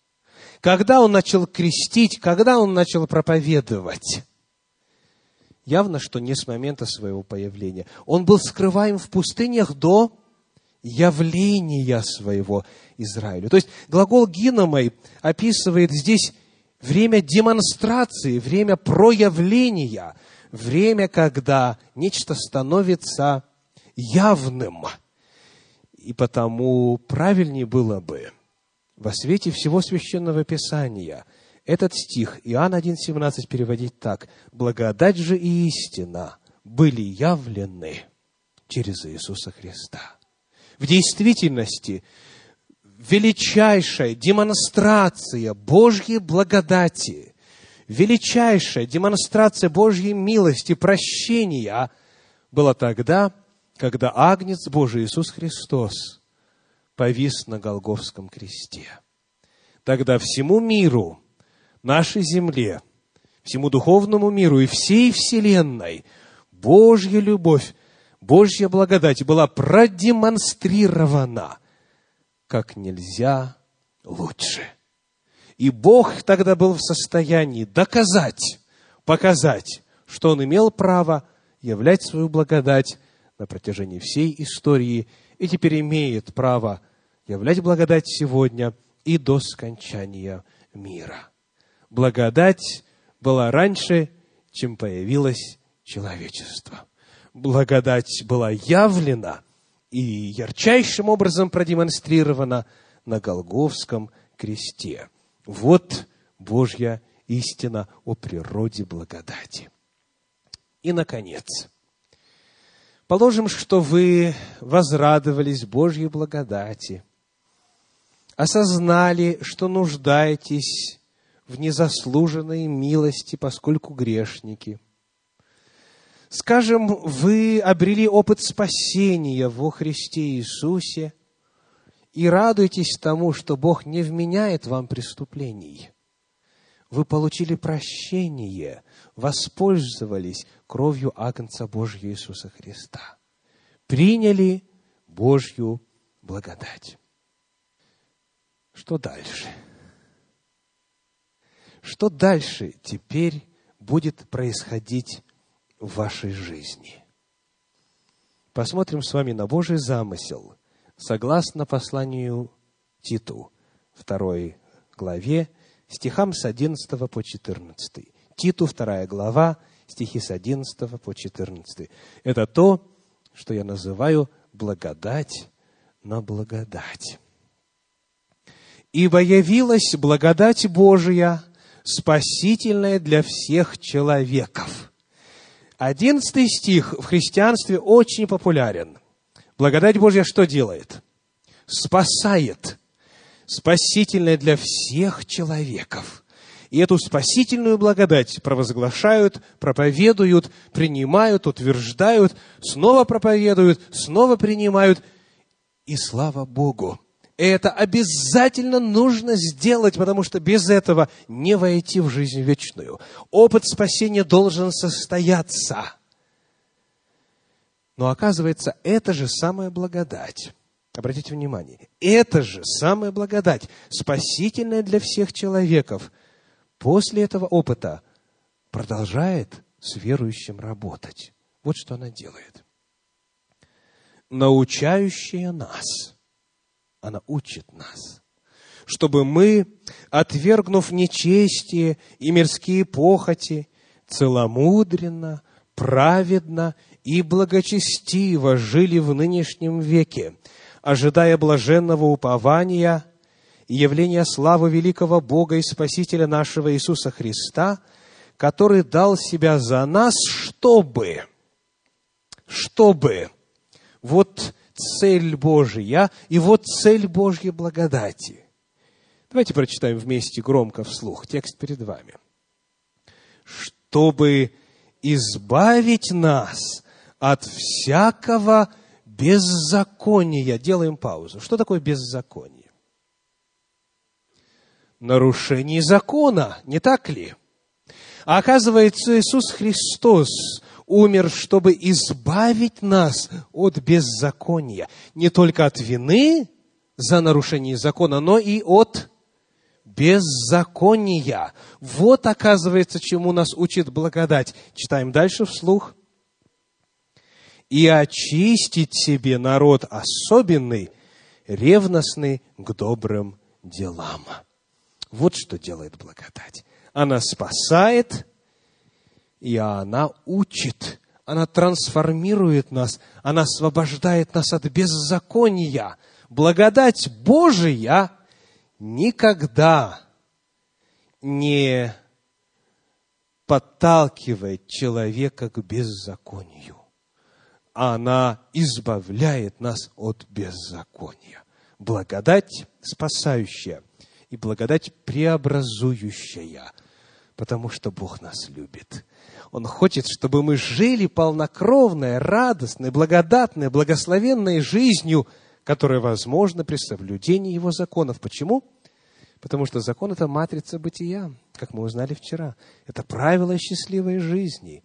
Когда он начал крестить, когда он начал проповедовать? Явно, что не с момента своего появления. Он был скрываем в пустынях до явления своего Израилю. То есть глагол «гиномой» описывает здесь время демонстрации, время проявления, время, когда нечто становится явным. И потому правильнее было бы во свете всего священного писания этот стих Иоанн 1,17 переводить так. «Благодать же и истина были явлены через Иисуса Христа». В действительности величайшая демонстрация Божьей благодати, величайшая демонстрация Божьей милости, прощения была тогда, когда Агнец Божий Иисус Христос повис на Голговском кресте. Тогда всему миру, нашей земле, всему духовному миру и всей вселенной Божья любовь, Божья благодать была продемонстрирована как нельзя лучше. И Бог тогда был в состоянии доказать, показать, что Он имел право являть свою благодать на протяжении всей истории и теперь имеет право являть благодать сегодня и до скончания мира. Благодать была раньше, чем появилось человечество. Благодать была явлена и ярчайшим образом продемонстрирована на Голговском кресте. Вот Божья истина о природе благодати. И, наконец, Положим, что вы возрадовались Божьей благодати, осознали, что нуждаетесь в незаслуженной милости, поскольку грешники. Скажем, вы обрели опыт спасения во Христе Иисусе и радуетесь тому, что Бог не вменяет вам преступлений. Вы получили прощение, воспользовались кровью Агнца Божьего Иисуса Христа. Приняли Божью благодать. Что дальше? Что дальше теперь будет происходить в вашей жизни? Посмотрим с вами на Божий замысел, согласно посланию Титу, второй главе, стихам с 11 по 14. Титу, вторая глава, стихи с 11 по 14. Это то, что я называю благодать на благодать. «Ибо явилась благодать Божия, спасительная для всех человеков». Одиннадцатый стих в христианстве очень популярен. Благодать Божья что делает? Спасает. спасительная для всех человеков. И эту спасительную благодать провозглашают, проповедуют, принимают, утверждают, снова проповедуют, снова принимают. И слава Богу! Это обязательно нужно сделать, потому что без этого не войти в жизнь вечную. Опыт спасения должен состояться. Но оказывается, это же самая благодать. Обратите внимание, это же самая благодать, спасительная для всех человеков, после этого опыта продолжает с верующим работать. Вот что она делает. Научающая нас – она учит нас, чтобы мы, отвергнув нечестие и мирские похоти, целомудренно, праведно и благочестиво жили в нынешнем веке, ожидая блаженного упования и явления славы великого Бога и Спасителя нашего Иисуса Христа, который дал себя за нас, чтобы, чтобы, вот цель Божия, и вот цель Божьей благодати. Давайте прочитаем вместе громко вслух. Текст перед вами. Чтобы избавить нас от всякого беззакония. Делаем паузу. Что такое беззаконие? Нарушение закона, не так ли? А оказывается, Иисус Христос умер, чтобы избавить нас от беззакония. Не только от вины за нарушение закона, но и от беззакония. Вот, оказывается, чему нас учит благодать. Читаем дальше вслух. «И очистить себе народ особенный, ревностный к добрым делам». Вот что делает благодать. Она спасает, и она учит, она трансформирует нас, она освобождает нас от беззакония. Благодать Божия никогда не подталкивает человека к беззаконию. Она избавляет нас от беззакония. Благодать спасающая и благодать преобразующая, потому что Бог нас любит. Он хочет, чтобы мы жили полнокровной, радостной, благодатной, благословенной жизнью, которая возможна при соблюдении Его законов. Почему? Потому что закон – это матрица бытия, как мы узнали вчера. Это правило счастливой жизни.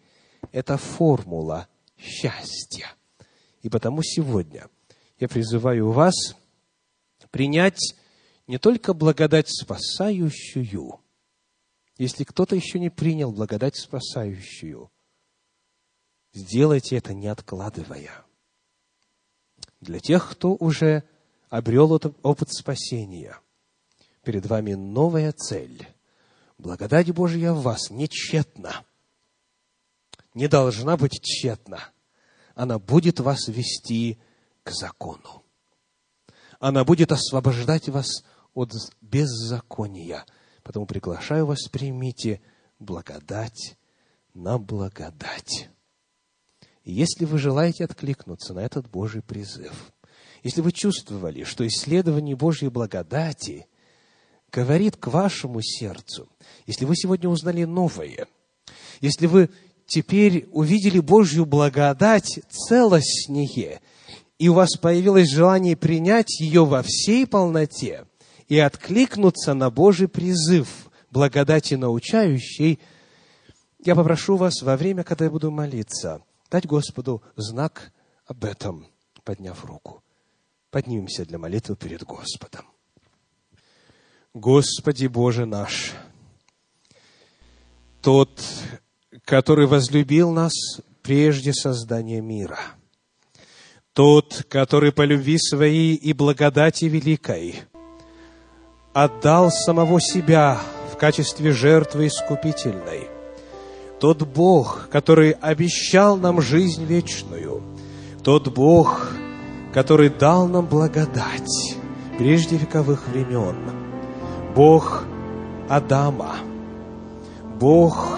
Это формула счастья. И потому сегодня я призываю вас принять не только благодать спасающую, если кто-то еще не принял благодать спасающую, сделайте это, не откладывая. Для тех, кто уже обрел опыт спасения, перед вами новая цель. Благодать Божья в вас не тщетна, не должна быть тщетна. Она будет вас вести к закону. Она будет освобождать вас от беззакония – Поэтому приглашаю вас, примите благодать на благодать. И если вы желаете откликнуться на этот Божий призыв, если вы чувствовали, что исследование Божьей благодати говорит к вашему сердцу, если вы сегодня узнали новое, если вы теперь увидели Божью благодать целостнее, и у вас появилось желание принять ее во всей полноте, и откликнуться на Божий призыв, благодати научающей, я попрошу вас во время, когда я буду молиться, дать Господу знак об этом, подняв руку. Поднимемся для молитвы перед Господом. Господи Боже наш, Тот, который возлюбил нас прежде создания мира, Тот, который по любви своей и благодати великой отдал самого себя в качестве жертвы искупительной. Тот Бог, который обещал нам жизнь вечную, тот Бог, который дал нам благодать прежде вековых времен, Бог Адама, Бог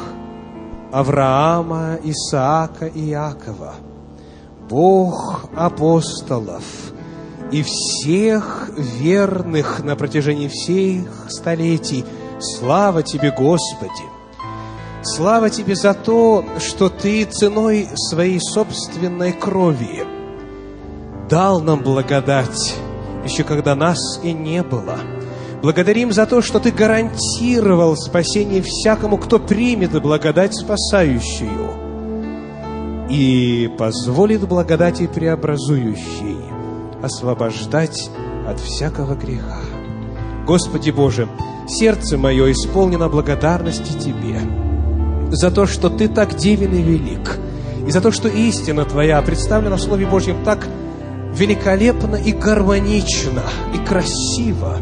Авраама, Исаака и Иакова, Бог апостолов и всех верных на протяжении всех столетий. Слава Тебе, Господи! Слава Тебе за то, что Ты ценой своей собственной крови дал нам благодать, еще когда нас и не было. Благодарим за то, что Ты гарантировал спасение всякому, кто примет благодать спасающую и позволит благодати преобразующей освобождать от всякого греха. Господи Боже, сердце мое исполнено благодарности Тебе – за то, что Ты так дивен и велик, и за то, что истина Твоя представлена в Слове Божьем так великолепно и гармонично, и красиво.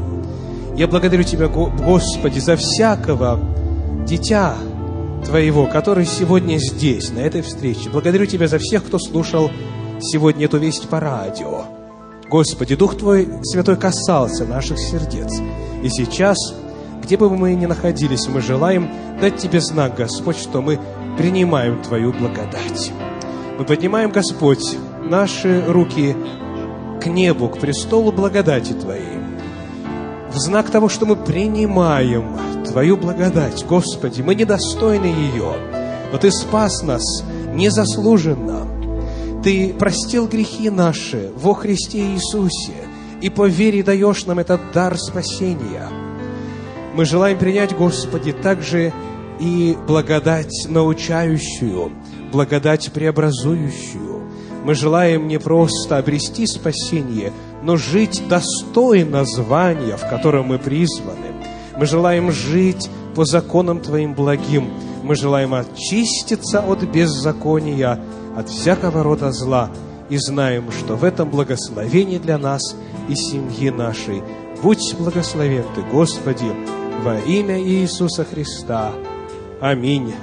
Я благодарю Тебя, Господи, за всякого дитя Твоего, который сегодня здесь, на этой встрече. Благодарю Тебя за всех, кто слушал сегодня эту весть по радио. Господи, Дух Твой Святой касался наших сердец. И сейчас где бы мы ни находились, мы желаем дать Тебе знак, Господь, что мы принимаем Твою благодать. Мы поднимаем, Господь, наши руки к небу, к престолу благодати Твоей. В знак того, что мы принимаем Твою благодать, Господи, мы недостойны ее, но Ты спас нас незаслуженно. Ты простил грехи наши во Христе Иисусе, и по вере даешь нам этот дар спасения – мы желаем принять, Господи, также и благодать научающую, благодать преобразующую. Мы желаем не просто обрести спасение, но жить достойно звания, в котором мы призваны. Мы желаем жить по законам Твоим благим. Мы желаем очиститься от беззакония, от всякого рода зла. И знаем, что в этом благословении для нас и семьи нашей. Будь благословен Ты, Господи, во имя Иисуса Христа. Аминь.